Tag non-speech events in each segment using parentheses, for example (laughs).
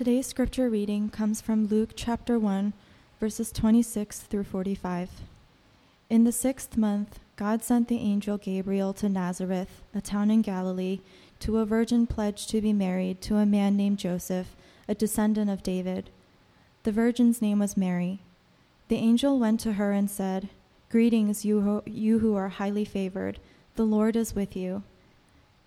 Today's scripture reading comes from Luke chapter 1, verses 26 through 45. In the sixth month, God sent the angel Gabriel to Nazareth, a town in Galilee, to a virgin pledged to be married to a man named Joseph, a descendant of David. The virgin's name was Mary. The angel went to her and said, Greetings, you who, you who are highly favored. The Lord is with you.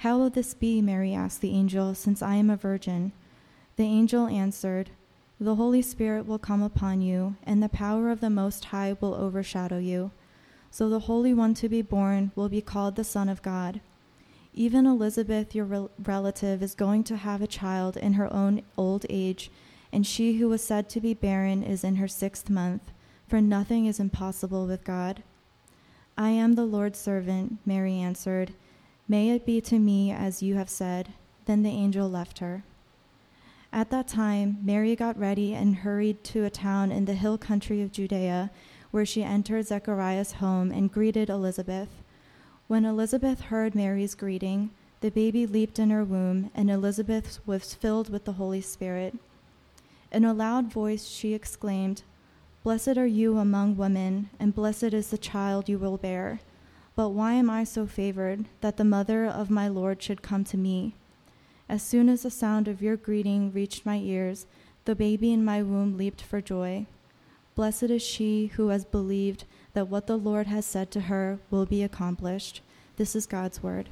How will this be, Mary asked the angel, since I am a virgin? The angel answered, The Holy Spirit will come upon you, and the power of the Most High will overshadow you. So the Holy One to be born will be called the Son of God. Even Elizabeth, your rel- relative, is going to have a child in her own old age, and she who was said to be barren is in her sixth month, for nothing is impossible with God. I am the Lord's servant, Mary answered. May it be to me as you have said. Then the angel left her. At that time, Mary got ready and hurried to a town in the hill country of Judea, where she entered Zechariah's home and greeted Elizabeth. When Elizabeth heard Mary's greeting, the baby leaped in her womb, and Elizabeth was filled with the Holy Spirit. In a loud voice, she exclaimed, Blessed are you among women, and blessed is the child you will bear. But why am I so favored that the mother of my Lord should come to me? As soon as the sound of your greeting reached my ears, the baby in my womb leaped for joy. Blessed is she who has believed that what the Lord has said to her will be accomplished. This is God's word.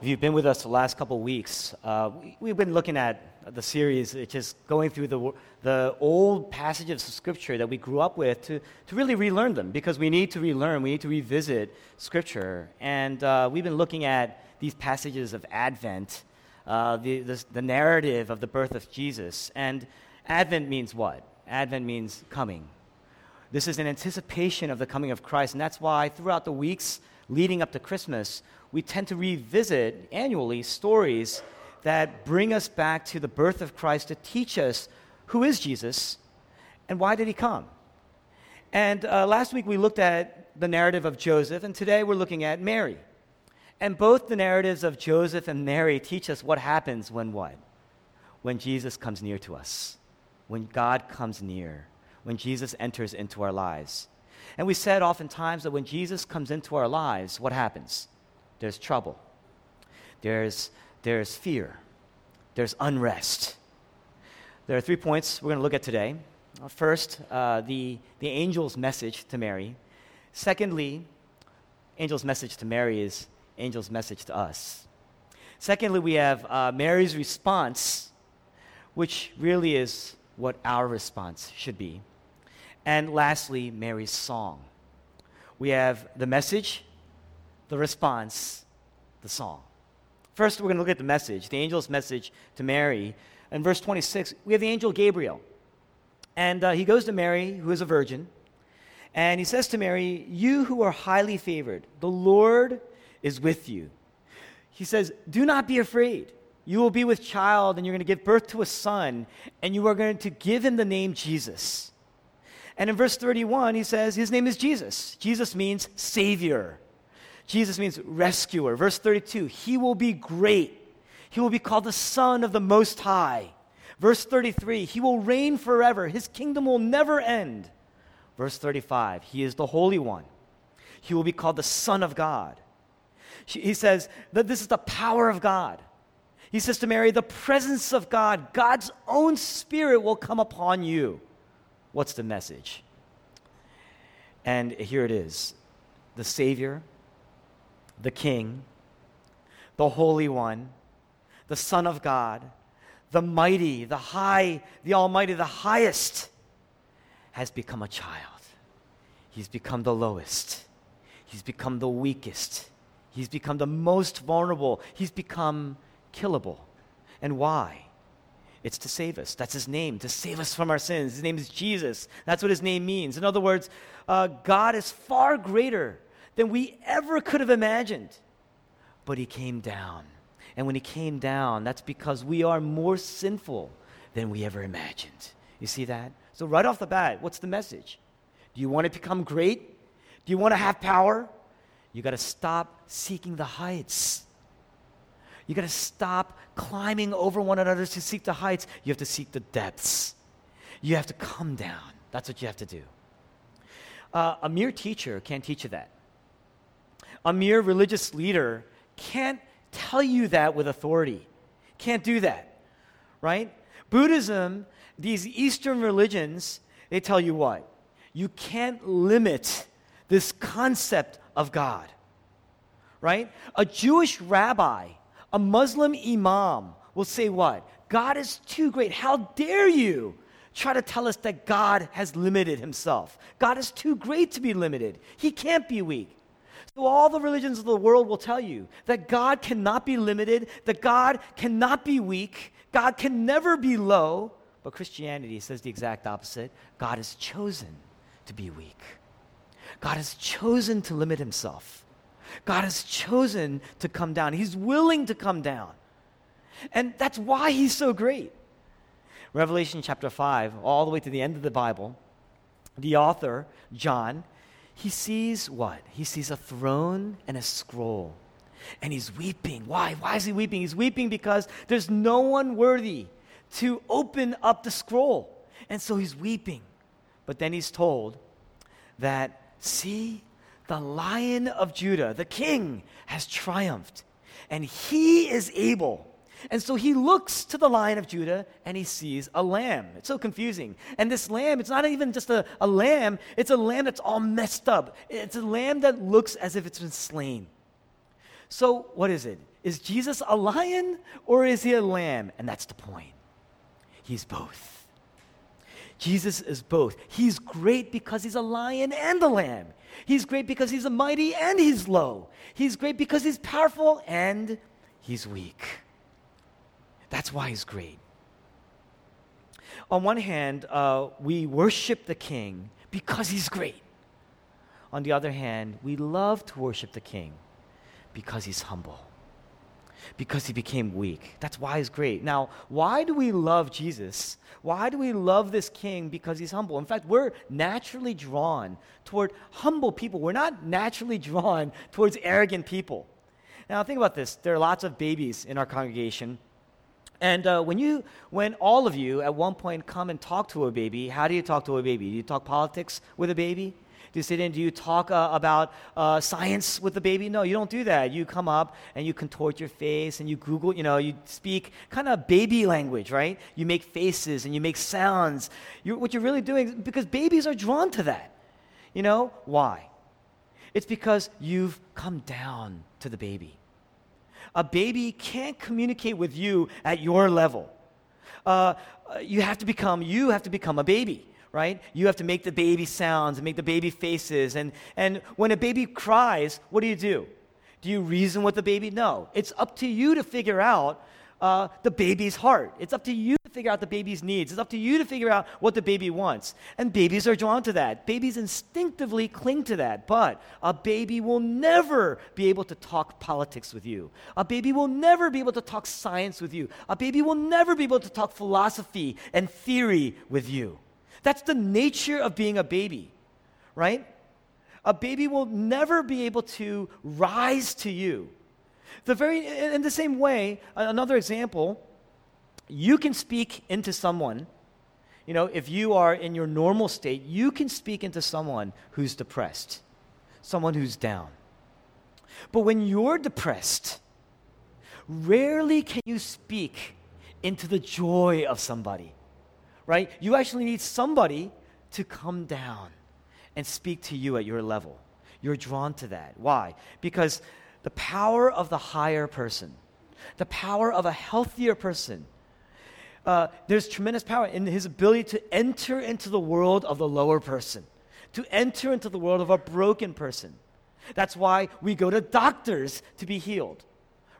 If you've been with us the last couple of weeks, uh, we, have been looking at the series, it's just going through the, the old passages of Scripture that we grew up with to, to really relearn them because we need to relearn, we need to revisit Scripture. And uh, we've been looking at these passages of Advent, uh, the, the, the narrative of the birth of Jesus. And Advent means what? Advent means coming. This is an anticipation of the coming of Christ, and that's why throughout the weeks leading up to Christmas, we tend to revisit annually stories that bring us back to the birth of Christ to teach us who is Jesus and why did he come. And uh, last week we looked at the narrative of Joseph, and today we're looking at Mary. And both the narratives of Joseph and Mary teach us what happens when what? When Jesus comes near to us, when God comes near, when Jesus enters into our lives. And we said oftentimes that when Jesus comes into our lives, what happens? there's trouble, there's, there's fear, there's unrest. There are three points we're going to look at today. Uh, first, uh, the, the angel's message to Mary. Secondly, angel's message to Mary is angel's message to us. Secondly, we have uh, Mary's response, which really is what our response should be. And lastly, Mary's song. We have the message, the response, the song. First, we're going to look at the message, the angel's message to Mary. In verse 26, we have the angel Gabriel. And uh, he goes to Mary, who is a virgin, and he says to Mary, You who are highly favored, the Lord is with you. He says, Do not be afraid. You will be with child, and you're going to give birth to a son, and you are going to give him the name Jesus. And in verse 31, he says, His name is Jesus. Jesus means Savior. Jesus means rescuer. Verse 32 He will be great. He will be called the Son of the Most High. Verse 33 He will reign forever. His kingdom will never end. Verse 35 He is the Holy One. He will be called the Son of God. He says that this is the power of God. He says to Mary, the presence of God, God's own Spirit will come upon you. What's the message? And here it is the Savior, the King, the Holy One, the Son of God, the mighty, the high, the Almighty, the highest, has become a child. He's become the lowest. He's become the weakest. He's become the most vulnerable. He's become killable. And why? It's to save us. That's his name, to save us from our sins. His name is Jesus. That's what his name means. In other words, uh, God is far greater than we ever could have imagined. But he came down. And when he came down, that's because we are more sinful than we ever imagined. You see that? So, right off the bat, what's the message? Do you want to become great? Do you want to have power? You got to stop seeking the heights. You got to stop climbing over one another to seek the heights. You have to seek the depths. You have to come down. That's what you have to do. Uh, a mere teacher can't teach you that. A mere religious leader can't tell you that with authority. Can't do that, right? Buddhism, these Eastern religions, they tell you what? You can't limit this concept of God, right? A Jewish rabbi a Muslim imam will say, What? God is too great. How dare you try to tell us that God has limited himself? God is too great to be limited. He can't be weak. All the religions of the world will tell you that God cannot be limited, that God cannot be weak, God can never be low. But Christianity says the exact opposite God has chosen to be weak, God has chosen to limit himself. God has chosen to come down. He's willing to come down. And that's why he's so great. Revelation chapter 5, all the way to the end of the Bible, the author, John, he sees what? He sees a throne and a scroll. And he's weeping. Why? Why is he weeping? He's weeping because there's no one worthy to open up the scroll. And so he's weeping. But then he's told that, see, the lion of Judah, the king, has triumphed, and he is able. And so he looks to the lion of Judah and he sees a lamb. It's so confusing. And this lamb, it's not even just a, a lamb, it's a lamb that's all messed up. It's a lamb that looks as if it's been slain. So, what is it? Is Jesus a lion or is he a lamb? And that's the point. He's both. Jesus is both. He's great because he's a lion and a lamb. He's great because he's a mighty and he's low. He's great because he's powerful and he's weak. That's why he's great. On one hand, uh, we worship the king because he's great. On the other hand, we love to worship the king because he's humble because he became weak. That's why he's great. Now, why do we love Jesus? Why do we love this king? Because he's humble. In fact, we're naturally drawn toward humble people. We're not naturally drawn towards arrogant people. Now, think about this. There are lots of babies in our congregation. And uh, when you, when all of you at one point come and talk to a baby, how do you talk to a baby? Do you talk politics with a baby? Do you sit in? Do you talk uh, about uh, science with the baby? No, you don't do that. You come up and you contort your face and you Google, you know, you speak kind of baby language, right? You make faces and you make sounds. You're, what you're really doing, because babies are drawn to that. You know, why? It's because you've come down to the baby. A baby can't communicate with you at your level. Uh, you have to become, you have to become a baby right? You have to make the baby sounds and make the baby faces. And, and when a baby cries, what do you do? Do you reason with the baby? No. It's up to you to figure out uh, the baby's heart. It's up to you to figure out the baby's needs. It's up to you to figure out what the baby wants. And babies are drawn to that. Babies instinctively cling to that. But a baby will never be able to talk politics with you. A baby will never be able to talk science with you. A baby will never be able to talk philosophy and theory with you. That's the nature of being a baby, right? A baby will never be able to rise to you. The very in the same way, another example, you can speak into someone. You know, if you are in your normal state, you can speak into someone who's depressed, someone who's down. But when you're depressed, rarely can you speak into the joy of somebody right? You actually need somebody to come down and speak to you at your level. You're drawn to that. Why? Because the power of the higher person, the power of a healthier person, uh, there's tremendous power in his ability to enter into the world of the lower person, to enter into the world of a broken person. That's why we go to doctors to be healed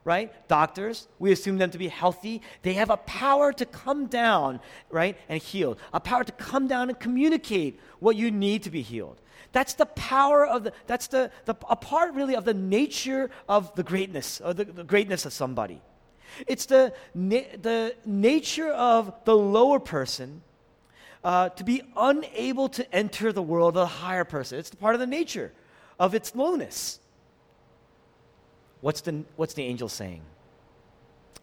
right? Doctors, we assume them to be healthy. They have a power to come down, right, and heal. A power to come down and communicate what you need to be healed. That's the power of the, that's the, the a part really of the nature of the greatness, of the, the greatness of somebody. It's the, na- the nature of the lower person uh, to be unable to enter the world of the higher person. It's the part of the nature of its lowness. What's the, what's the angel saying?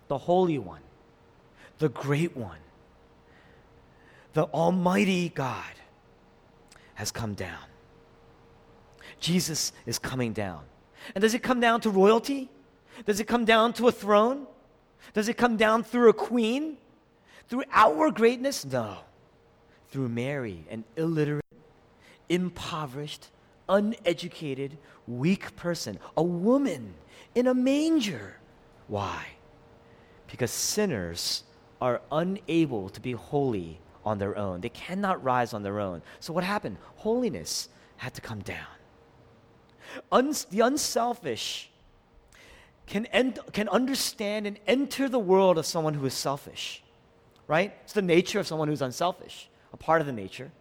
The Holy One, the Great One, the Almighty God has come down. Jesus is coming down. And does it come down to royalty? Does it come down to a throne? Does it come down through a queen? Through our greatness? No. Through Mary, an illiterate, impoverished, uneducated, weak person, a woman in a manger. Why? Because sinners are unable to be holy on their own. They cannot rise on their own. So, what happened? Holiness had to come down. The unselfish can, can understand and enter the world of someone who is selfish, right? It's the nature of someone who's unselfish, a part of the nature,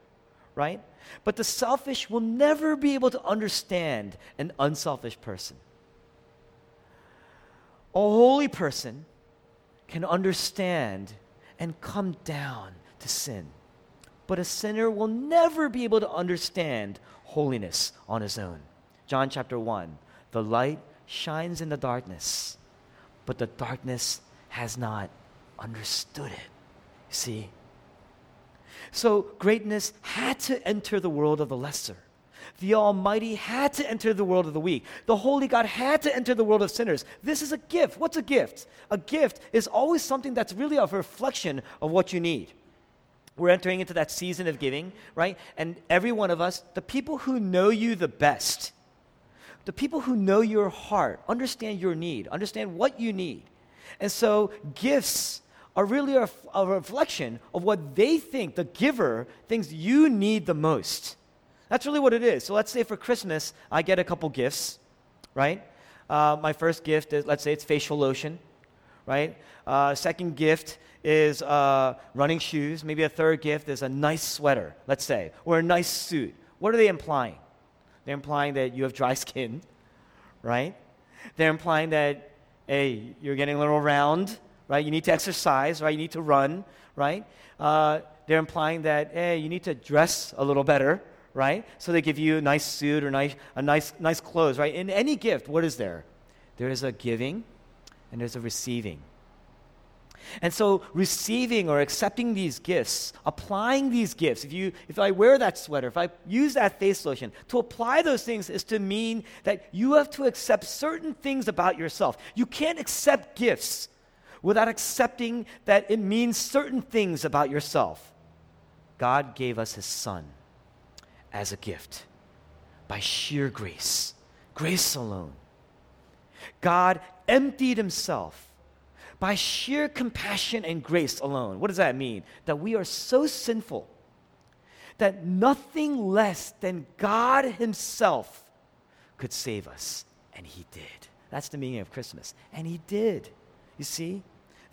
right? But the selfish will never be able to understand an unselfish person. A holy person can understand and come down to sin. But a sinner will never be able to understand holiness on his own. John chapter 1 The light shines in the darkness, but the darkness has not understood it. You see? So greatness had to enter the world of the lesser. The Almighty had to enter the world of the weak. The Holy God had to enter the world of sinners. This is a gift. What's a gift? A gift is always something that's really a reflection of what you need. We're entering into that season of giving, right? And every one of us, the people who know you the best, the people who know your heart, understand your need, understand what you need. And so gifts are really a, a reflection of what they think, the giver thinks you need the most. That's really what it is. So let's say for Christmas, I get a couple gifts, right? Uh, my first gift is, let's say it's facial lotion, right? Uh, second gift is uh, running shoes. Maybe a third gift is a nice sweater, let's say, or a nice suit. What are they implying? They're implying that you have dry (laughs) skin, right? They're implying that, hey, you're getting a little round, right? You need to exercise, right? You need to run, right? Uh, they're implying that, hey, you need to dress a little better, right? So they give you a nice suit or nice, a nice, nice clothes, right? In any gift, what is there? There is a giving and there's a receiving. And so receiving or accepting these gifts, applying these gifts, if you if I wear that sweater, if I use that face lotion, to apply those things is to mean that you have to accept certain things about yourself. You can't accept gifts without accepting that it means certain things about yourself. God gave us his son as a gift by sheer grace. Grace alone. God emptied himself by sheer compassion and grace alone. What does that mean? That we are so sinful that nothing less than God Himself could save us. And He did. That's the meaning of Christmas. And He did. You see?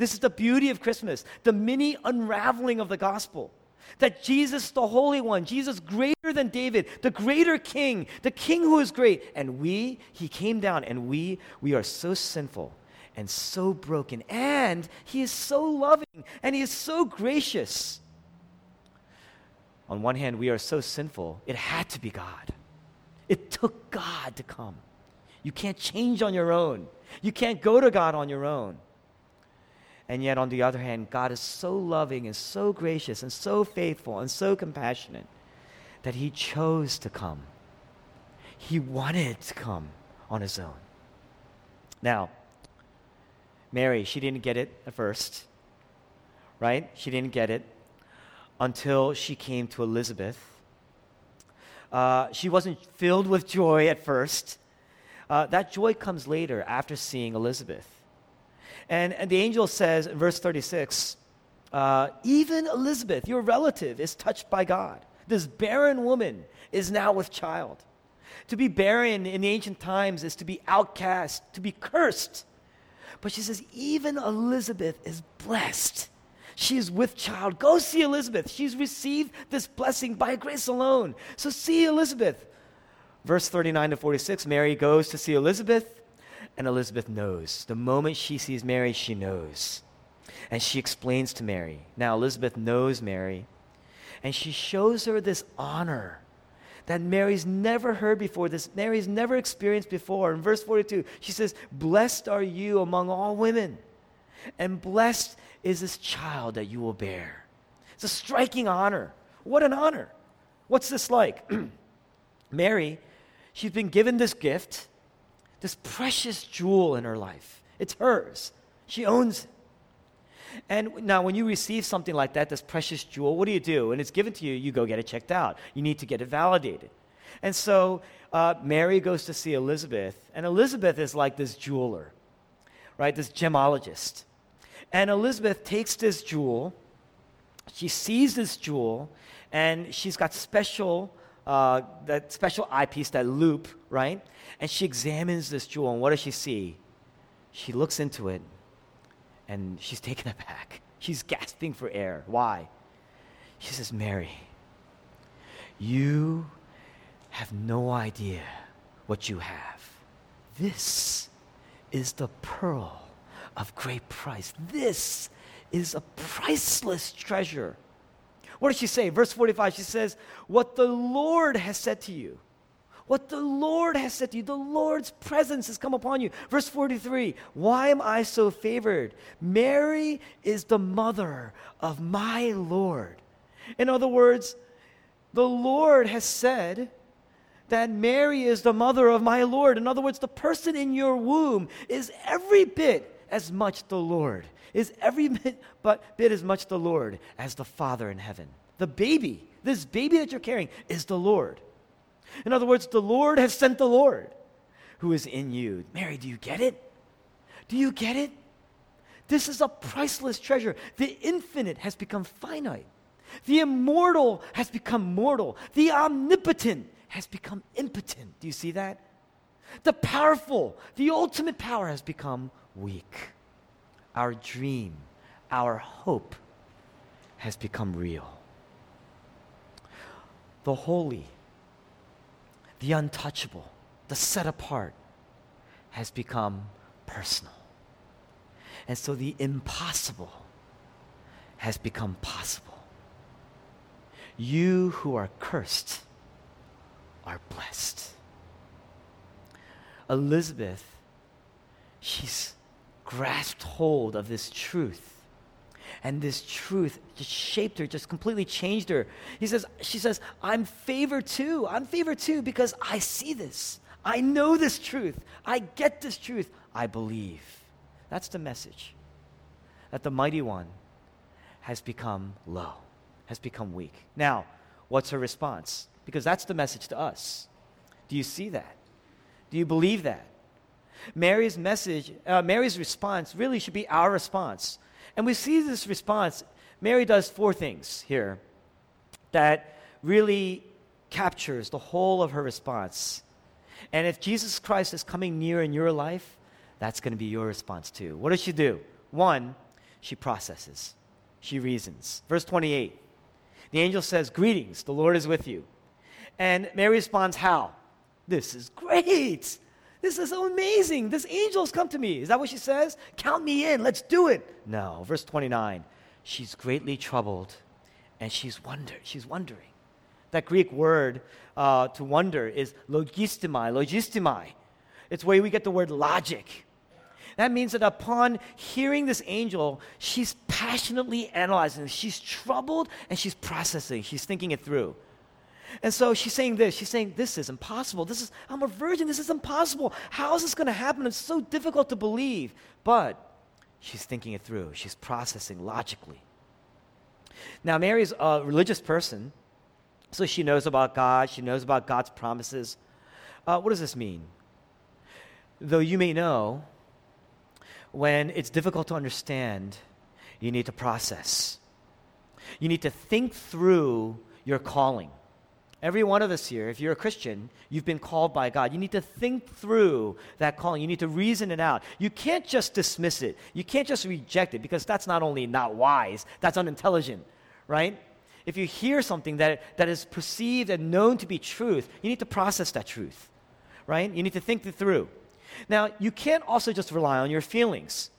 This is the beauty of Christmas, the mini unraveling of the gospel. That Jesus, the Holy One, Jesus greater than David, the greater King, the King who is great, and we, He came down, and we, we are so sinful and so broken. And He is so loving and He is so gracious. On one hand, we are so sinful, it had to be God. It took God to come. You can't change on your own, you can't go to God on your own. And yet, on the other hand, God is so loving and so gracious and so faithful and so compassionate that He chose to come. He wanted to come on His own. Now, Mary, she didn't get it at first, right? She didn't get it until she came to Elizabeth. Uh, she wasn't filled with joy at first. Uh, that joy comes later after seeing Elizabeth. And, and the angel says in verse 36 uh, even Elizabeth, your relative, is touched by God. This barren woman is now with child. To be barren in the ancient times is to be outcast, to be cursed. But she says, even Elizabeth is blessed. She is with child. Go see Elizabeth. She's received this blessing by grace alone. So see Elizabeth. Verse 39 to 46 Mary goes to see Elizabeth, and Elizabeth knows. The moment she sees Mary, she knows. And she explains to Mary. Now, Elizabeth knows Mary, and she shows her this honor that Mary's never heard before, this Mary's never experienced before. In verse 42, she says, Blessed are you among all women, and blessed is this child that you will bear. It's a striking honor. What an honor. What's this like? (clears throat) Mary, she's been given this gift, this precious jewel in her life. It's hers, she owns it. And now, when you receive something like that, this precious jewel, what do you do? And it's given to you, you go get it checked out. You need to get it validated. And so, uh, Mary goes to see Elizabeth, and Elizabeth is like this jeweler, right? This gemologist. And Elizabeth takes this jewel, she sees this jewel, and she's got special, uh, that special eyepiece, that loupe, right? And she examines this jewel, and what does she see? She looks into it, and she's taken (laughs) aback. She's gasping for air. Why? She says, Mary, you have no idea what you have. This is the pearl of great price. This is a priceless treasure. What does she say? Verse 45, she says, What the Lord has said to you. What the Lord has said to you. The Lord's presence has come upon you. Verse 43, Why am I so favored? Mary is the mother of my Lord. In other words, the Lord has said that Mary is the mother of my Lord. In other words, the person in your womb is every bit as much the Lord, is every (laughs) bit, but, bit as much the Lord as the Father in heaven. The baby, this baby that you're carrying, is the Lord. In other words, the Lord has sent the Lord who is in you. Mary, do you get it? Do you get it? This is a priceless treasure. The infinite has become finite. The immortal has become mortal. The omnipotent has become impotent. Do you see that? The powerful, the ultimate power has become weak. Our dream, our hope has become real. The holy, the untouchable, the set apart has become personal. And so the impossible has become possible. You who are cursed are blessed. Elizabeth, she's grasped hold of this truth. And this truth just shaped her, just completely changed her. He says, she says, I'm favored too. I'm favored too because I see this. I know this truth. I get this truth. I believe. That's the message. That the mighty one has become low, has become weak. Now, what's her response? Because that's the message to us. Do you see that? Do you believe that? Mary's message, uh, Mary's response really should be our response. And we see this response. Mary does four things here that really captures the whole of her response. And if Jesus Christ is coming near in your life, that's going to be your response too. What does she do? One, she processes, she reasons. Verse 28 the angel says, Greetings, the Lord is with you. And Mary responds, How? This is great. This is so amazing. This angel's come to me. Is that what she says? Count me in. Let's do it. No. Verse 29. She's greatly troubled and she's wonder. She's wondering. That Greek word uh, to wonder is logizomai, logizomai. It's where we get the word logic. That means that upon hearing this angel, she's passionately analyzing. She's troubled and she's processing. She's thinking it through. And so she's saying this. She's saying, This is impossible. This is, I'm a virgin. This is impossible. How is this going to happen? It's so difficult to believe. But she's thinking it through, she's processing logically. Now, Mary's a religious person, so she knows about God, she knows about God's promises. Uh, what does this mean? Though you may know, when it's difficult to understand, you need to process. You need to think through your calling Every one of us here, if you're a Christian, you've been called by God. You need to think through that calling. You need to reason it out. You can't just dismiss it. You can't just reject it because that's not only not wise, that's unintelligent, right? If you hear something that, that is perceived and known to be truth, you need to process that truth, right? You need to think it through. Now, you can't also just rely on your feelings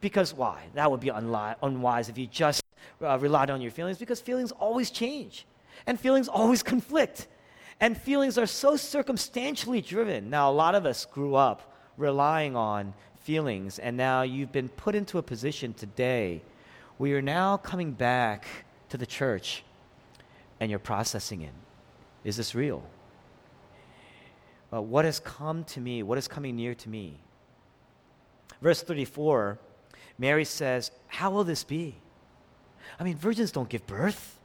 because why? That would be unli- unwise if you just uh, relied on your feelings because feelings always change and feelings always conflict. And feelings are so circumstantially driven. Now, a lot of us grew up relying on feelings, and now you've been put into a position today where you're now coming back to the church and you're processing it. Is this real? What has come to me? What is coming near to me? Verse 34, Mary says, How will this be? I mean, virgins don't give birth.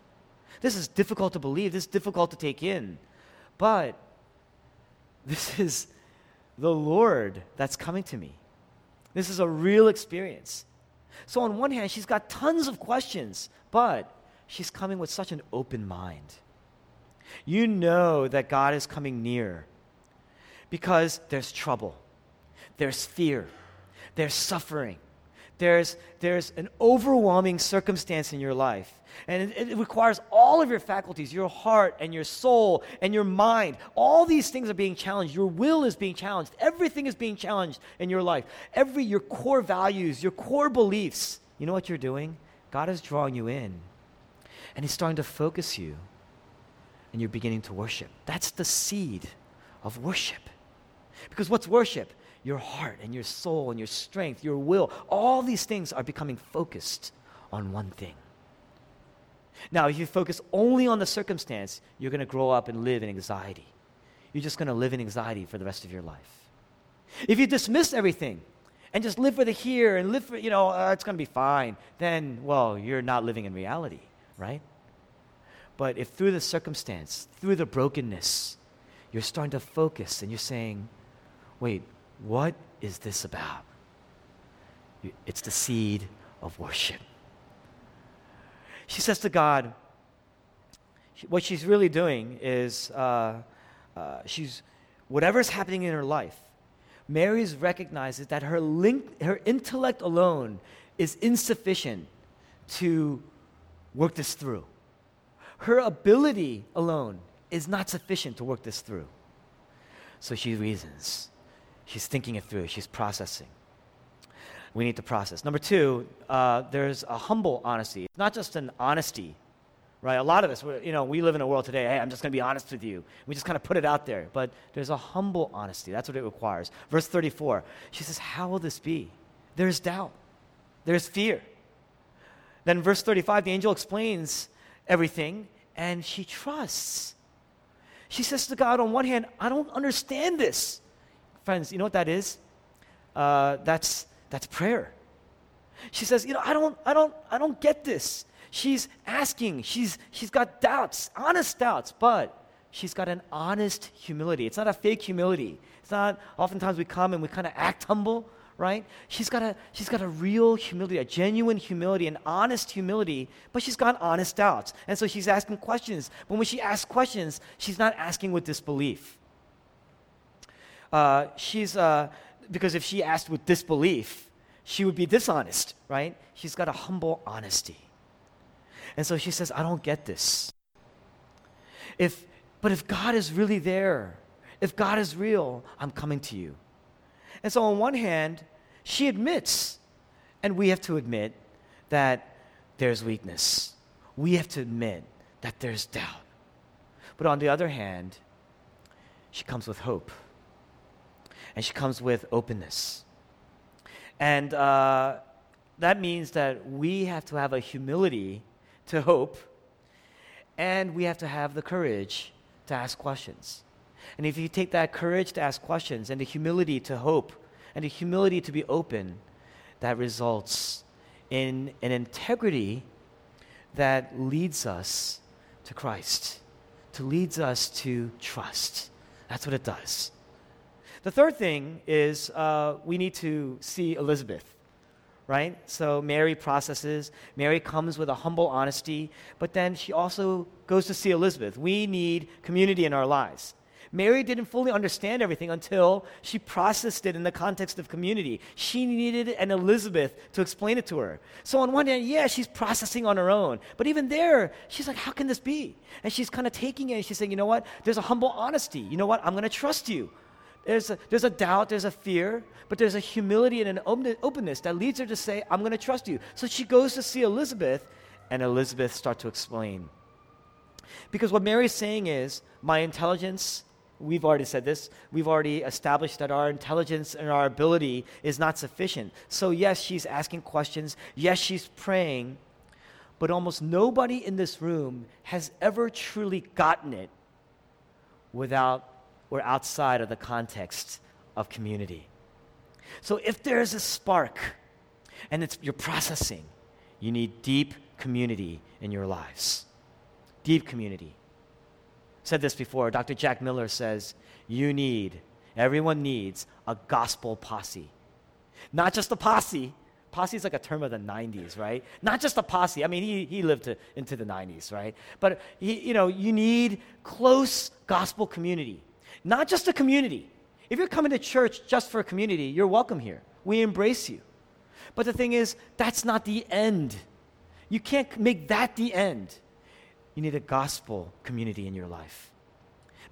This is difficult to believe, this is difficult to take in. But this (laughs) is the Lord that's coming to me. This is a real experience. So, on one hand, she's got tons of questions, but she's coming with such an open mind. You know that God is coming near because there's trouble, there's fear, there's suffering, there's, there's an overwhelming circumstance in your life. And it, it, requires all of your faculties, your heart and your soul and your mind. All these things are being challenged. Your will is being challenged. Everything is being challenged in your life. Every, your core values, your core beliefs. You know what you're doing? God is drawing you in. And He's starting to focus you. And you're beginning to worship. That's the seed of worship. Because what's worship? your heart and your soul and your strength, your will, all these things are becoming focused on one thing. Now, if you focus only on the circumstance, you're going to grow up and live in anxiety. You're just going to live in anxiety for the rest of your life. If you dismiss everything and just live for the here and live for, you know, uh, it's going to be fine, then, well, you're not living in reality, right? But if through the circumstance, through the brokenness, you're starting to focus and you're saying, wait, what is this about? It's the seed of worship. She says to God, what she's really doing is uh, uh, she's, whatever's happening in her life, Mary's recognizes that her, link, her intellect alone is insufficient to work this through. Her ability alone is not sufficient to work this through. So she reasons. She's thinking it through, she's processing. We need to process. Number two, uh, there's a humble honesty. It's not just an honesty, right? A lot of us, you know, we live in a world today, hey, I'm just going to be honest with you. We just kind of put it out there. But there's a humble honesty. That's what it requires. Verse 34, she says, How will this be? There's doubt, there's fear. Then, verse 35, the angel explains everything, and she trusts. She says to God, on one hand, I don't understand this. Friends, you know what that is? Uh, that's, that's prayer. She says, you know, I don't, I don't, I don't get this. She's asking, she's, she's got doubts, honest doubts, but she's got an honest humility. It's not a fake humility. It's not, oftentimes we come and we kind of act humble, right? She's got, a, she's got a real humility, a genuine humility, an honest humility, but she's got honest doubts. And so she's asking questions. But when she asks questions, she's not asking with disbelief uh, she's, uh, because if she asked with disbelief, she would be dishonest, right? She's got a humble honesty. And so she says, I don't get this. If, but if God is really there, if God is real, I'm coming to you. And so, on one hand, she admits, and we have to admit, that there's weakness. We have to admit that there's doubt. But on the other hand, she comes with hope and she comes with openness. And uh, that means that we have to have a humility to hope, and we have to have the courage to ask questions. And if you take that courage to ask questions and the humility to hope and the humility to be open, that results in an integrity that leads us to Christ, to leads us to trust. That's what it does. The third thing is uh, we need to see Elizabeth, right? So Mary processes. Mary comes with a humble honesty, but then she also goes to see Elizabeth. We need community in our lives. Mary didn't fully understand everything until she processed it in the context of community. She needed an Elizabeth to explain it to her. So, on one hand, yeah, she's processing on her own. But even there, she's like, how can this be? And she's kind of taking it and she's saying, you know what? There's a humble honesty. You know what? I'm going to trust you. There's a, there's a doubt, there's a fear, but there's a humility and an openness that leads her to say, I'm going to trust you. So she goes to see Elizabeth, and Elizabeth starts to explain. Because what Mary's saying is, my intelligence, we've already said this, we've already established that our intelligence and our ability is not sufficient. So, yes, she's asking questions, yes, she's praying, but almost nobody in this room has ever truly gotten it without or outside of the context of community. So if there's a spark and it's you're processing, you need deep community in your lives. Deep community. Said this before, Dr. Jack Miller says, you need, everyone needs a gospel posse. Not just a posse. Posse is like a term of the 90s, right? Not just a posse. I mean, he, he lived to, into the 90s, right? But, he, you know, you need close gospel community. Not just a community. If you're coming to church just for a community, you're welcome here. We embrace you. But the thing is, that's not the end. You can't make that the end. You need a gospel community in your life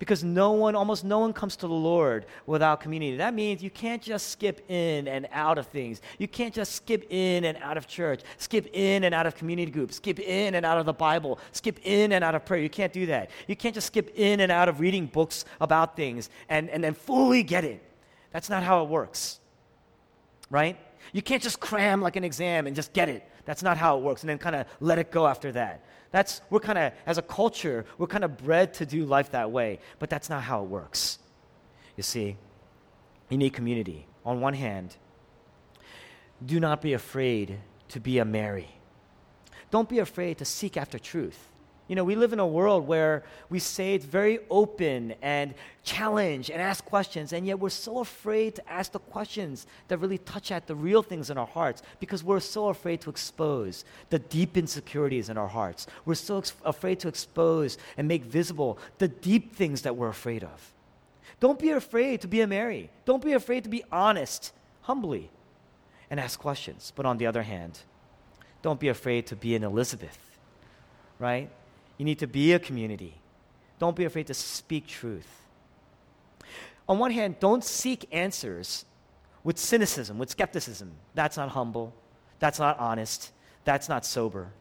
because no one, almost no one comes to the Lord without community. That means you can't just skip in and out of things. You can't just skip in and out of church, skip in and out of community groups, skip in and out of the Bible, skip in and out of prayer. You can't do that. You can't just skip in and out of reading books about things and, and then fully get it. That's not how it works, right? You can't just cram like an exam and just get it. That's not how it works, and then kind of let it go after that. That's, we're kind of, as a culture, we're kind of bred to do life that way, but that's not how it works. You see, you need community. On one hand, do not be afraid to be a Mary. Don't be afraid to seek after truth. You know, we live in a world where we say it's very open and challenge and ask questions, and yet we're so afraid to ask the questions that really touch at the real things in our hearts because we're so afraid to expose the deep insecurities in our hearts. We're so ex- afraid to expose and make visible the deep things that we're afraid of. Don't be afraid to be a Mary. Don't be afraid to be honest, humbly, and ask questions. But on the other hand, don't be afraid to be an Elizabeth, right? You need to be a community. Don't be afraid to speak truth. On one hand, don't seek answers with cynicism, with skepticism. That's not humble. That's not honest. That's not sober.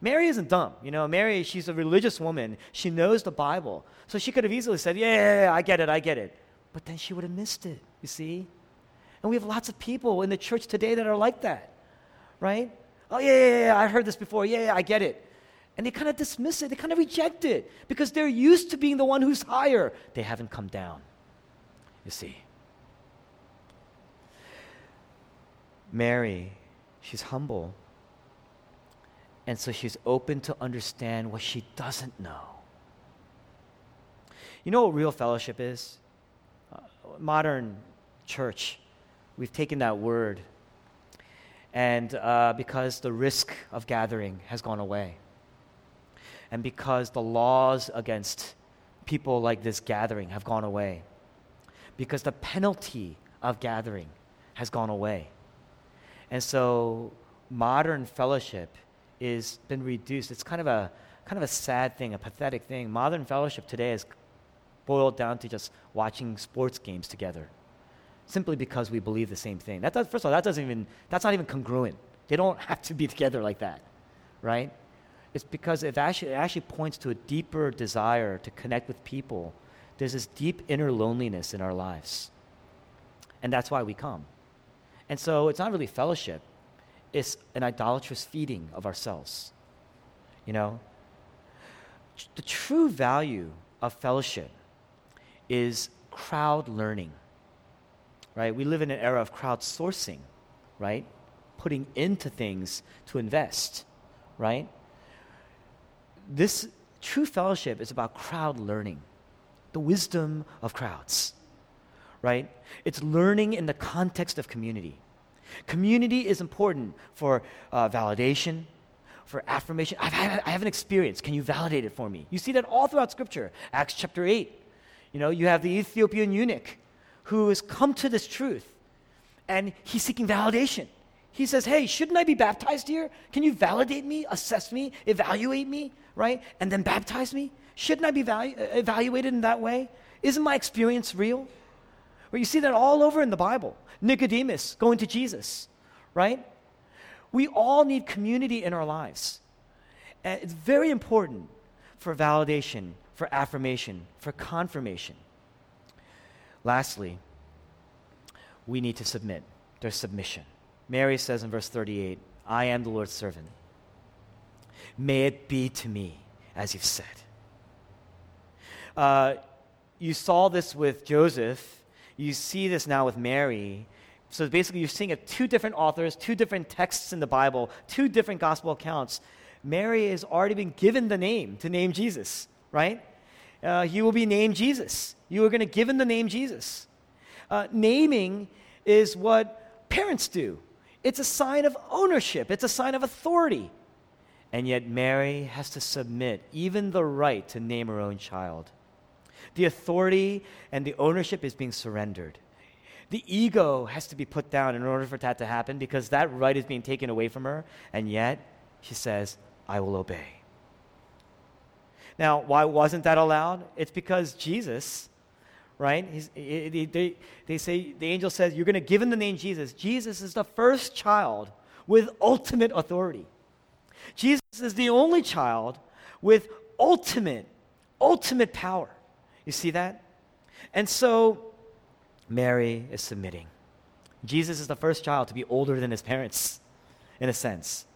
Mary isn't dumb. You know, Mary, she's a religious woman. She knows the Bible. So she could have easily said, yeah, yeah, yeah, I get it, I get it. But then she would have missed it, you see? And we have lots of people in the church today that are like that, right? Oh, yeah, yeah, yeah, I heard this before. Yeah, yeah, I get it. And they kind of dismiss it, they kind of reject it because they're used to being the one who's higher. They haven't come down, you see. Mary, she's humble. And so she's open to understand what she doesn't know. You know what real fellowship is? Uh, modern church, we've taken that word, and uh, because the risk of gathering has gone away and because the laws against people like this gathering have gone away, because the penalty of gathering has gone away. And so modern fellowship is been reduced. It's kind of a kind of a sad thing, a pathetic thing. Modern fellowship today is boiled down to just watching sports games together. Simply because we believe the same thing. That does, first of all, that doesn't even that's not even congruent. They don't (laughs) have to be together like that. Right? It's because it actually, it actually points to a deeper desire to connect with people. There's this deep inner loneliness in our lives. And that's why we come. And so it's not really fellowship, it's an idolatrous feeding of ourselves. You know? The true value of fellowship is crowd learning. Right? We live in an era of crowdsourcing, right? Putting into things to invest, right? This true fellowship is about crowd learning, the wisdom of crowds, right? It's learning in the context of community. Community is important for uh, validation, for affirmation. I've, I have an experience. Can you validate it for me? You see that all throughout Scripture. Acts chapter 8. You know, you have the Ethiopian eunuch who has come to this truth and he's seeking validation. He says, Hey, shouldn't I be baptized here? Can you validate me, assess me, evaluate me, right? And then baptize me? Shouldn't I be valu- evaluated in that way? Isn't my experience real? Well, you see that all over in the Bible. Nicodemus going to Jesus, right? We all need community in our lives. And it's very important for validation, for affirmation, for confirmation. Lastly, we need to submit. There's submission. Mary says in verse 38, I am the Lord's servant. May it be to me as you've said. Uh, you saw this with Joseph. You see this now with Mary. So basically, you're seeing it two different authors, two different texts in the Bible, two different gospel accounts. Mary has already been given the name to name Jesus, right? Uh, he will be named Jesus. You are going to give him the name Jesus. Uh, naming is what parents do, it's a sign of ownership, it's a sign of authority. And yet, Mary has to submit even the right to name her own child. The authority and the ownership is being surrendered. The ego has to be put down in order for that to happen because that right is being taken away from her, and yet she says, I will obey. Now, why wasn't that allowed? It's because Jesus, right? they, they say, the angel says, You're going to give him the name Jesus. Jesus is the first child with ultimate authority. Jesus is the only child with ultimate, ultimate power. You see that? And so Mary is submitting. Jesus is the first child to be older than his parents, in a sense.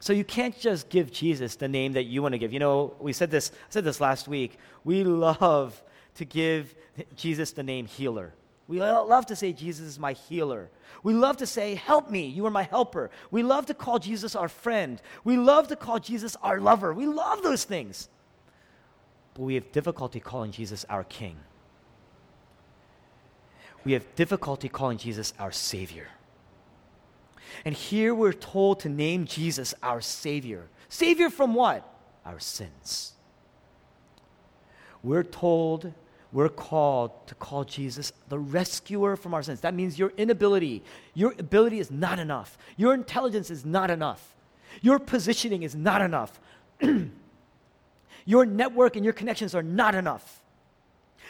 So you can't just give Jesus the name that you want to give. You know, we said this, I said this last week. We love to give Jesus the name healer. We love to say Jesus is my healer. We love to say, Help me, you are my helper. We love to call Jesus our friend. We love to call Jesus our lover. We love those things. But we have difficulty calling Jesus our king we have difficulty calling Jesus our Savior. And here we're told to name Jesus our Savior. Savior from what? Our sins. We're told, we're called to call Jesus the rescuer from our sins. That means your inability, your ability is not enough. Your intelligence is not enough. Your positioning is not enough. (clears throat) your network and your connections are not enough.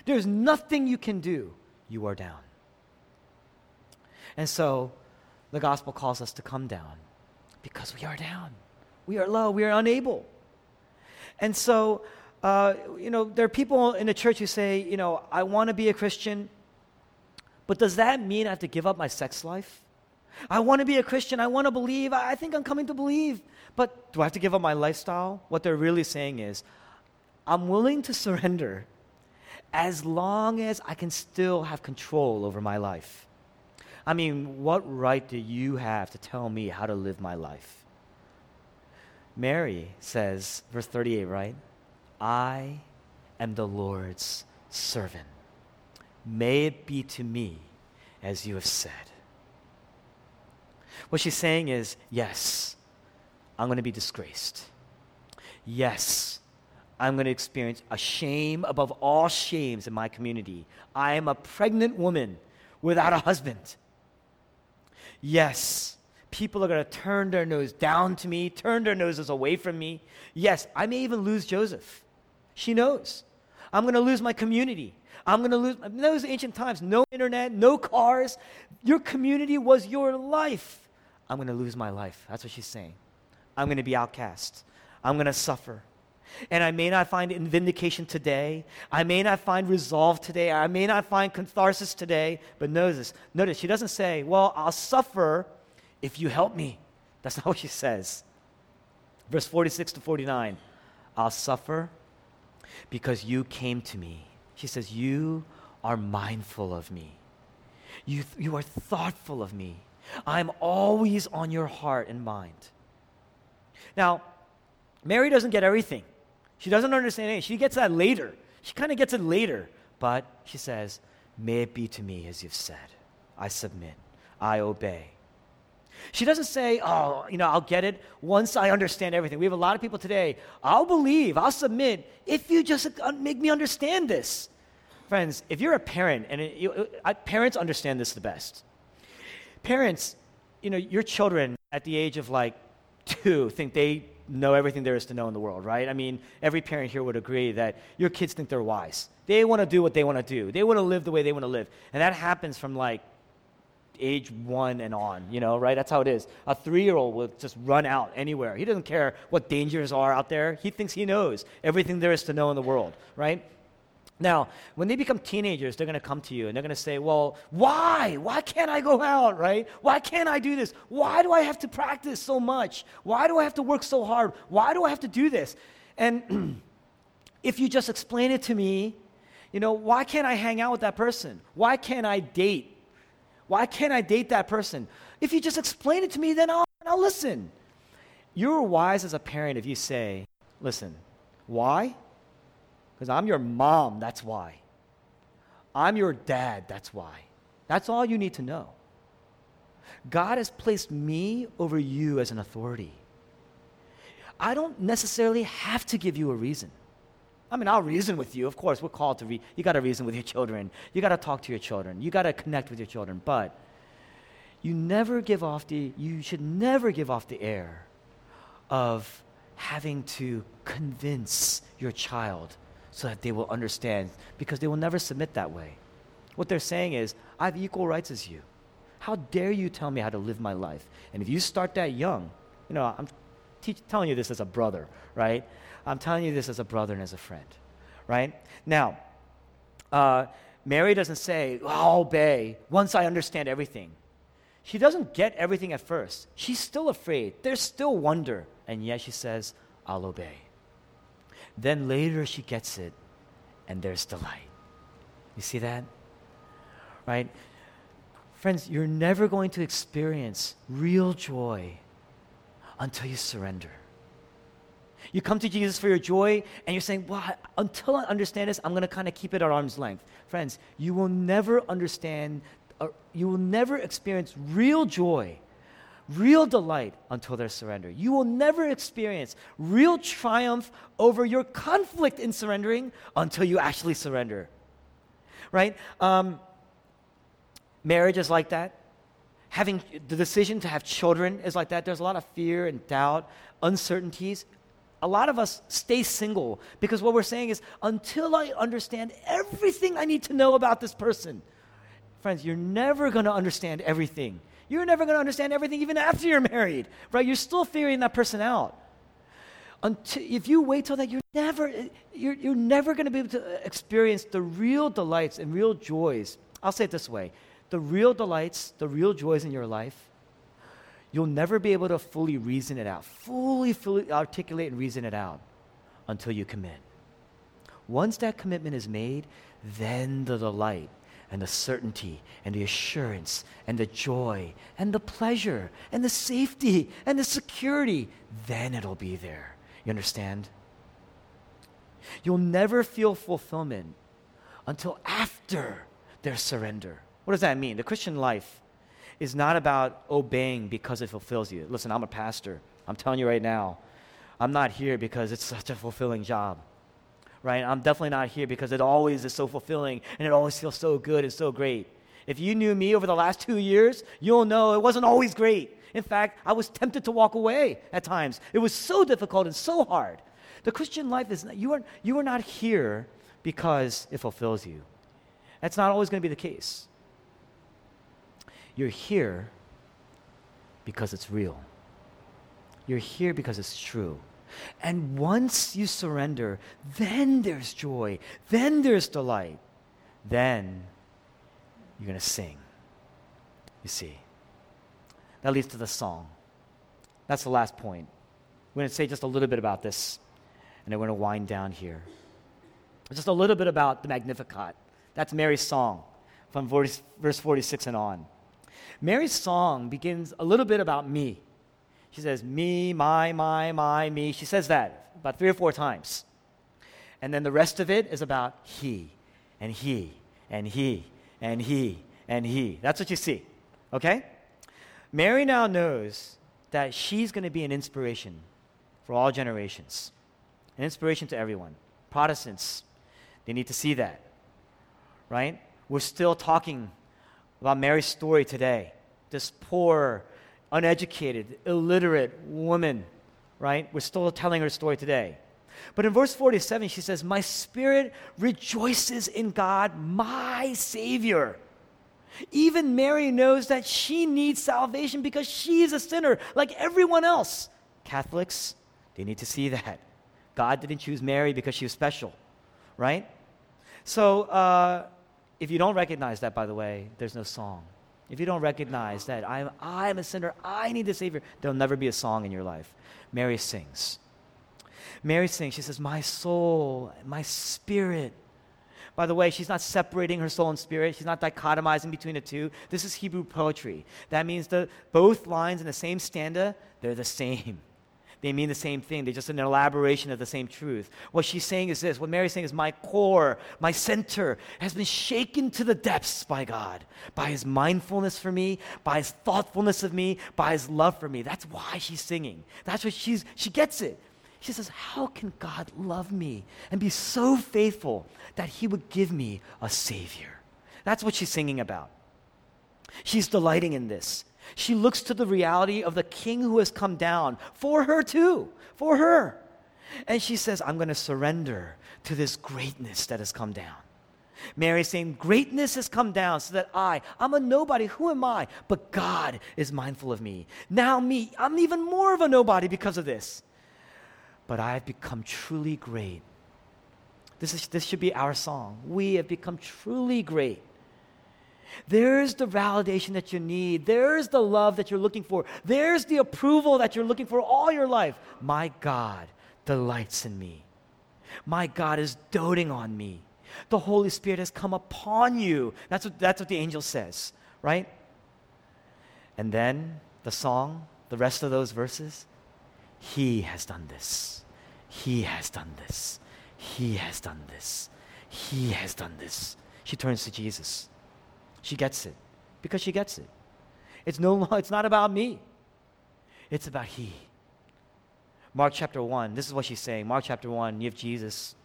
There's nothing you can do. You are down. And so the gospel calls us to come down because we are down. We are low. We are unable. And so, uh, you know, there are people in the church who say, you know, I want to be a Christian, but does that mean I have to give up my sex life? I want to be a Christian. I want to believe. I think I'm coming to believe. But do I have to give up my lifestyle? What they're really saying is, I'm willing to surrender as long as I can still have control over my life. I mean, what right do you have to tell me how to live my life? Mary says, verse 38, right? I am the Lord's servant. May it be to me as you have said. What she's saying is, yes, I'm going to be disgraced. Yes, I'm going to experience a shame above all shames in my community. I am a pregnant woman without a husband. Yes, people are going to turn their nose down to me, turn their noses away from me. Yes, I may even lose Joseph. She knows. I'm going to lose my community. I'm going to lose. Those ancient times, no internet, no cars. Your community was your life. I'm going to lose my life. That's what she's saying. I'm going to be outcast. I'm going to suffer. And I may not find vindication today. I may not find resolve today. I may not find catharsis today. But notice, notice, she doesn't say, Well, I'll suffer if you help me. That's not (laughs) what she says. Verse 46 to 49 I'll suffer because you came to me. She says, You are mindful of me. You, you are thoughtful of me. I'm always on your heart and mind. Now, Mary doesn't get everything. She doesn't understand anything. She gets that later. She kind of gets it later. But she says, May it be to me as you've said. I submit. I obey. She doesn't say, oh, you know, I'll get it once I understand everything. We have a lot of people today, I'll believe, I'll submit if you just uh, make me understand this. Friends, if you're a parent, and it, you, I, parents understand this the best. Parents, you know, your children at the age of like two think they know everything there is to know in the world, right? I mean, every parent here would agree that your kids think they're wise. They want to do what they want to do. They want to live the way they want to live. And that happens from like age one and on, you know, right? That's how it is. A three year old will just run out anywhere. He doesn't care what dangers are out there. He thinks he knows everything there is to know in the world, right? Now, when they become teenagers, they're going to come to you and they're going to say, Well, why? Why can't I go out, right? Why can't I do this? Why do I have to practice so much? Why do I have to work so hard? Why do I have to do this? And (clears throat) if you just explain it to me, you know, why can't I hang out with that person? Why can't I date why can't I date that person? If you just explain it to me, then I'll, I'll listen. You're wise as a parent if you say, listen, why? Because I'm your mom, that's why. I'm your dad, that's why. That's all you need to know. God has placed me over you as an authority. I don't necessarily have to give you a reason. I mean, I'll reason with you. Of course, we're called to read. You got to reason with your children. You got to talk to your children. You got to connect with your children. But you never give off the, you should never give off the air of having to convince your child so that they will understand because they will never submit that way. What they're saying is, I have equal rights as you. How dare you tell me how to live my life? And if you start that young, you know, I'm teach, telling you this as a brother, right? I'm telling you this as a brother and as a friend, right? Now, uh, Mary doesn't say, I'll obey once I understand everything. She doesn't get everything at first. She's still afraid. There's still wonder. And yet she says, I'll obey. Then later she gets it, and there's delight. You see that? Right? Friends, you're never going to experience real joy until you surrender. You come to Jesus for your joy, and you're saying, Well, until I understand this, I'm going to kind of keep it at arm's length. Friends, you will never understand, you will never experience real joy, real delight until there's surrender. You will never experience real triumph over your conflict in surrendering until you actually surrender. Right? Um, marriage is like that having the decision to have children is like that. There's a lot of fear and doubt, uncertainties a lot of us stay single because what we're saying is until I understand everything I need to know about this person. Friends, you're never going to understand everything. You're never going to understand everything even after you're married, right? You're still figuring that person out. Until, if you wait till that, you're never, you're, you're never going to be able to experience the real delights and real joys. I'll say it this way the real delights, the real joys in your life you'll never be able to fully reason it out, fully, fully articulate and reason it out until you commit. Once that commitment is made, then the delight and the certainty and the assurance and the joy and the pleasure and the safety and the security, then it'll be there. You understand? You'll never feel fulfillment until after their surrender. What does that mean? The Christian life is not about obeying because it fulfills you. Listen, I'm a pastor. I'm telling you right now, I'm not here because it's (laughs) such a fulfilling job. Right? I'm definitely not here because it always is so fulfilling and it always feels so good and so great. If you knew me over the last two years, you'll know it wasn't always great. In fact, I was tempted to walk away at times. It was so difficult and so hard. The Christian life is not, you are, you are not here because it fulfills you. That's not always going to be the case. You're here because it's real. You're here because it's true. And once you surrender, then there's joy, then there's delight. Then you're going to sing. You see. That leads to the song. That's the last point. We're going to say just a little bit about this, and then we're going to wind down here. Just a little bit about the Magnificat. That's Mary's song from verse 46 and on. Mary's song begins a little bit about me. She says, me, my, my, my, me. She says that about three or four times. And then the rest of it is about he, and he, and he, and he, and he. That's what you see. Okay? Mary now knows that she's going to be an inspiration for all generations, an inspiration to everyone. Protestants, they need to see that, right? We're still talking about Mary's story today. This poor, uneducated, illiterate woman, right? We're still telling her story today. But in verse 47, she says, My spirit rejoices in God, my Savior. Even Mary knows that she needs salvation because she is a sinner like everyone else. Catholics, they need to see that. God didn't choose Mary because she was special, right? So, uh, if you don't recognize that, by the way, there's no song. If you don't recognize that I'm, I'm a sinner, I need a Savior, there'll never be a song in your life. Mary sings. Mary sings, she says, My soul, my spirit. By the way, she's not separating her soul and spirit. She's not dichotomizing between the two. This is Hebrew poetry. That means the both lines in the same stanza, they're the same. They mean the same thing. They're just an elaboration of the same truth. What she's saying is this what Mary's saying is, My core, my center has been shaken to the depths by God, by his mindfulness for me, by his thoughtfulness of me, by his love for me. That's why she's singing. That's what she's, she gets it. She says, How can God love me and be so faithful that he would give me a Savior? That's what she's singing about. She's delighting in this. She looks to the reality of the king who has come down for her too, for her. And she says, I'm going to surrender to this greatness that has come down. Mary saying, Greatness has come down so that I, I'm a nobody. Who am I? But God is mindful of me. Now, me, I'm even more of a nobody because of this. But I have become truly great. This, is, this should be our song. We have become truly great there's the validation that you need. There's the love that you're looking for. There's the approval that you're looking for all your life. My God delights in me. My God is doting on me. The Holy Spirit has come upon you. That's what, that's what the angel says, right? And then the song, the rest of those verses, He has done this. He has done this. He has done this. He has done this. She turns to Jesus. She gets it because she gets it. It's no (laughs) it's not about me. It's about he. Mark chapter 1, this is what she's saying. Mark chapter 1, you have Jesus.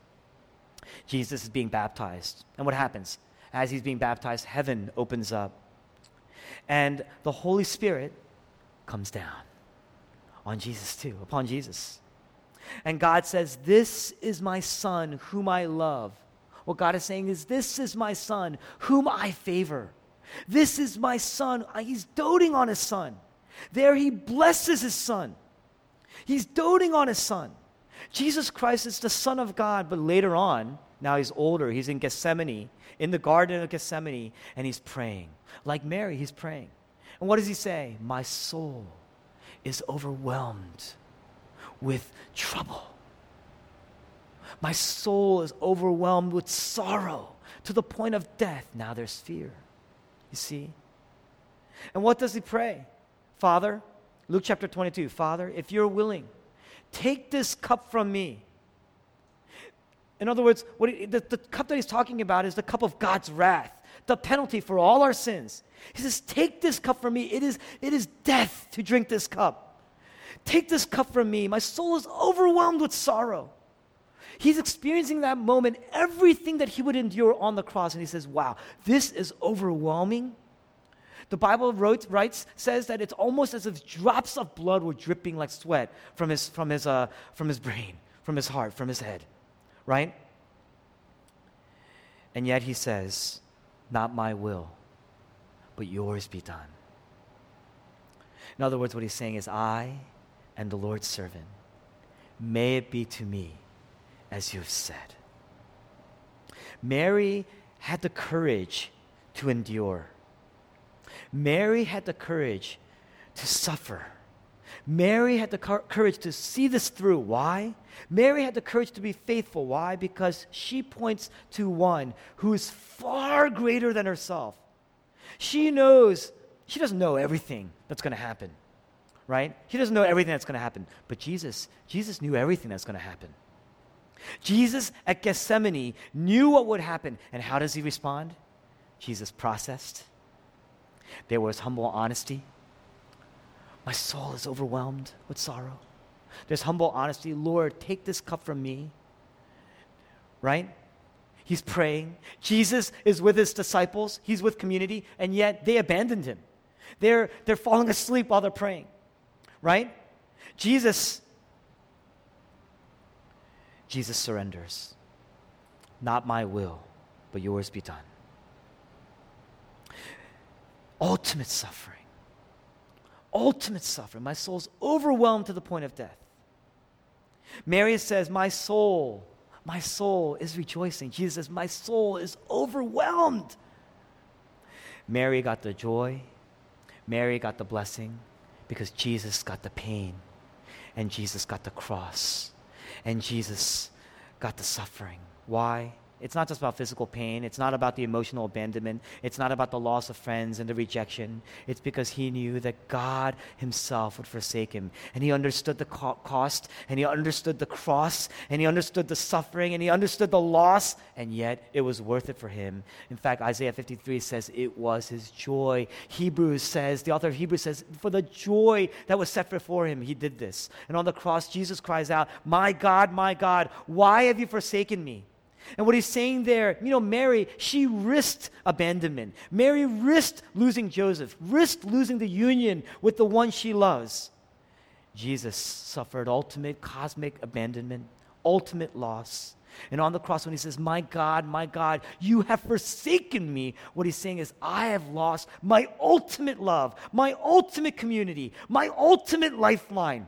Jesus is being baptized. And what happens? As he's being baptized, heaven opens up. And the Holy Spirit comes down on Jesus too, upon Jesus. And God says, This is my son whom I love. What God is saying is, This is my son whom I favor. This is my son. Uh, he's doting on his son. There he blesses his son. He's doting on his son. Jesus Christ is the Son of God, but later on, now he's older, he's in Gethsemane, in the Garden of Gethsemane, and he's praying. Like Mary, he's praying. And what does he say? My soul is overwhelmed with trouble. My soul is overwhelmed with sorrow to the point of death. Now there's fear. You see? And what does he pray? Father, Luke chapter 22, Father, if you're willing, take this cup from me. In other words, what he, the, the cup that he's talking about is the cup of God's wrath, the penalty for all our sins. He says, Take this cup from me. It is, it is death to drink this cup. Take this cup from me. My soul is overwhelmed with sorrow. He's experiencing that moment, everything that he would endure on the cross, and he says, Wow, this is overwhelming. The Bible wrote, writes, says that it's almost as if drops of blood were dripping like sweat from his, from his, uh, from his brain, from his heart, from his head, right? And yet he says, Not my will, but yours be done. In other words, what he's saying is, I am the Lord's servant. May it be to me as you've said. Mary had the courage to endure. Mary had the courage to suffer. Mary had the courage to see this through. Why? Mary had the courage to be faithful. Why? Because she points to one who is far greater than herself. She knows, she doesn't know everything that's going to happen, right? She doesn't know everything that's going to happen. But Jesus, Jesus knew everything that's going to happen. Jesus at Gethsemane knew what would happen. And how does he respond? Jesus processed. There was humble honesty, My soul is overwhelmed with sorrow. There's humble honesty. Lord, take this cup from me. Right? He's praying. Jesus is with his disciples, he's with community, and yet they abandoned him. They're, they're falling asleep while they're praying. Right? Jesus Jesus surrenders. Not my will, but yours be done. Ultimate suffering. Ultimate suffering. My soul's overwhelmed to the point of death. Mary says, My soul, my soul is rejoicing. Jesus says, My soul is overwhelmed. Mary got the joy, Mary got the blessing because Jesus got the pain, and Jesus got the cross, and Jesus got the suffering. Why? It's not just about physical pain. It's not about the emotional abandonment. It's not about the loss of friends and the rejection. It's because he knew that God himself would forsake him. And he understood the co- cost, and he understood the cross, and he understood the suffering, and he understood the loss, and yet it was worth it for him. In fact, Isaiah 53 says it was his joy. Hebrews says, the author of Hebrews says, for the joy that was set before him, he did this. And on the cross, Jesus cries out, My God, my God, why have you forsaken me? And what he's saying there, you know, Mary, she risked abandonment. Mary risked losing Joseph, risked losing the union with the one she loves. Jesus suffered ultimate cosmic abandonment, ultimate loss. And on the cross, when he says, My God, my God, you have forsaken me, what he's saying is, I have lost my ultimate love, my ultimate community, my ultimate lifeline.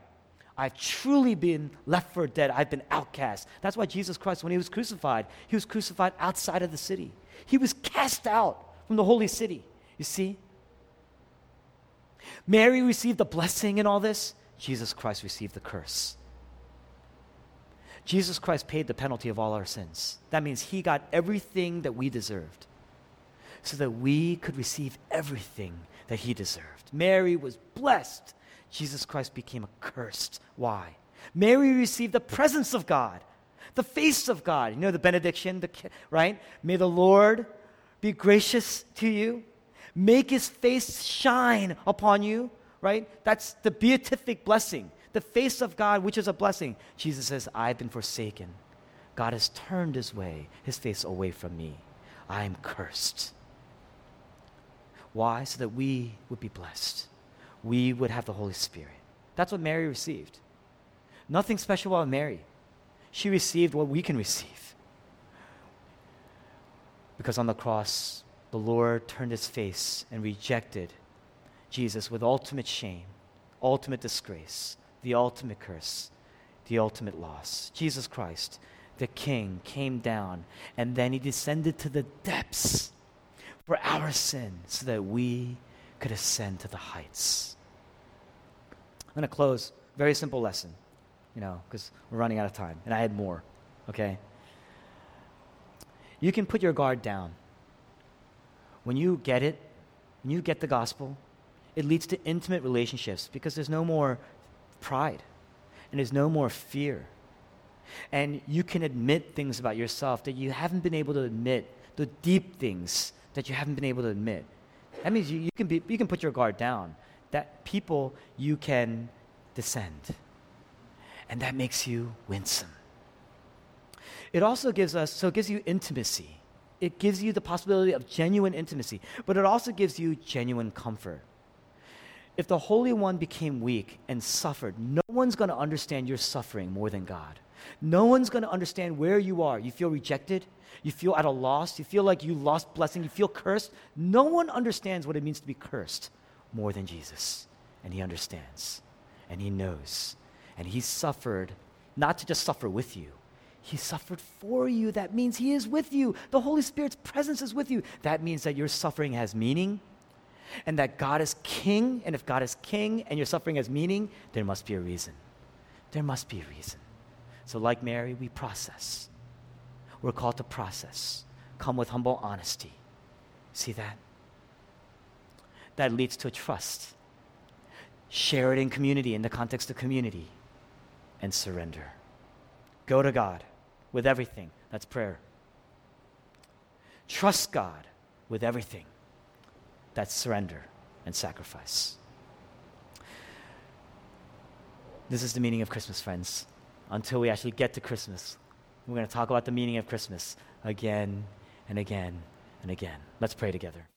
I've truly been left for dead. I've been outcast. That's why Jesus Christ, when he was crucified, he was crucified outside of the city. He was cast out from the holy city. You see? Mary received the blessing in all this. Jesus Christ received the curse. Jesus Christ paid the penalty of all our sins. That means he got everything that we deserved so that we could receive everything that he deserved. Mary was blessed Jesus Christ became accursed. Why? Mary received the presence of God, the face of God. You know the benediction, the, right? May the Lord be gracious to you, make his face shine upon you, right? That's the beatific blessing, the face of God, which is a blessing. Jesus says, I've been forsaken. God has turned his way, his face away from me. I am cursed. Why? So that we would be blessed we would have the Holy Spirit. That's what Mary received. Nothing special about Mary. She received what we can receive. Because on the cross, the Lord turned his face and rejected Jesus with ultimate shame, ultimate disgrace, the ultimate curse, the ultimate loss. Jesus Christ, the King, came down and then he descended to the depths for our sin so that we could ascend to the heights. I'm going to close. Very simple lesson, you know, because we're running out of time. And I had more, okay? You can put your guard down. When you get it, when you get the gospel, it leads to intimate relationships because there's no more pride and there's no more fear. And you can admit things about yourself that you haven't been able to admit, the deep things that you haven't been able to admit. That means you, you, can, be, you can put your guard down. That people you can descend. And that makes you winsome. It also gives us, so it gives you intimacy. It gives you the possibility of genuine intimacy, but it also gives you genuine comfort. If the Holy One became weak and suffered, no one's going to understand your suffering more than God. No one's going to understand where you are. You feel rejected. You feel at a loss. You feel like you lost blessing. You feel cursed. No one understands what it means to be cursed more than Jesus. And he understands. And he knows. And he suffered not to just suffer with you, he suffered for you. That means he is with you. The Holy Spirit's presence is with you. That means that your suffering has meaning and that God is king. And if God is king and your suffering has meaning, there must be a reason. There must be a reason. So, like Mary, we process. We're called to process. Come with humble honesty. See that? That leads to trust. Share it in community, in the context of community, and surrender. Go to God with everything. That's prayer. Trust God with everything. That's surrender and sacrifice. This is the meaning of Christmas, friends. Until we actually get to Christmas, we're going to talk about the meaning of Christmas again and again and again. Let's pray together.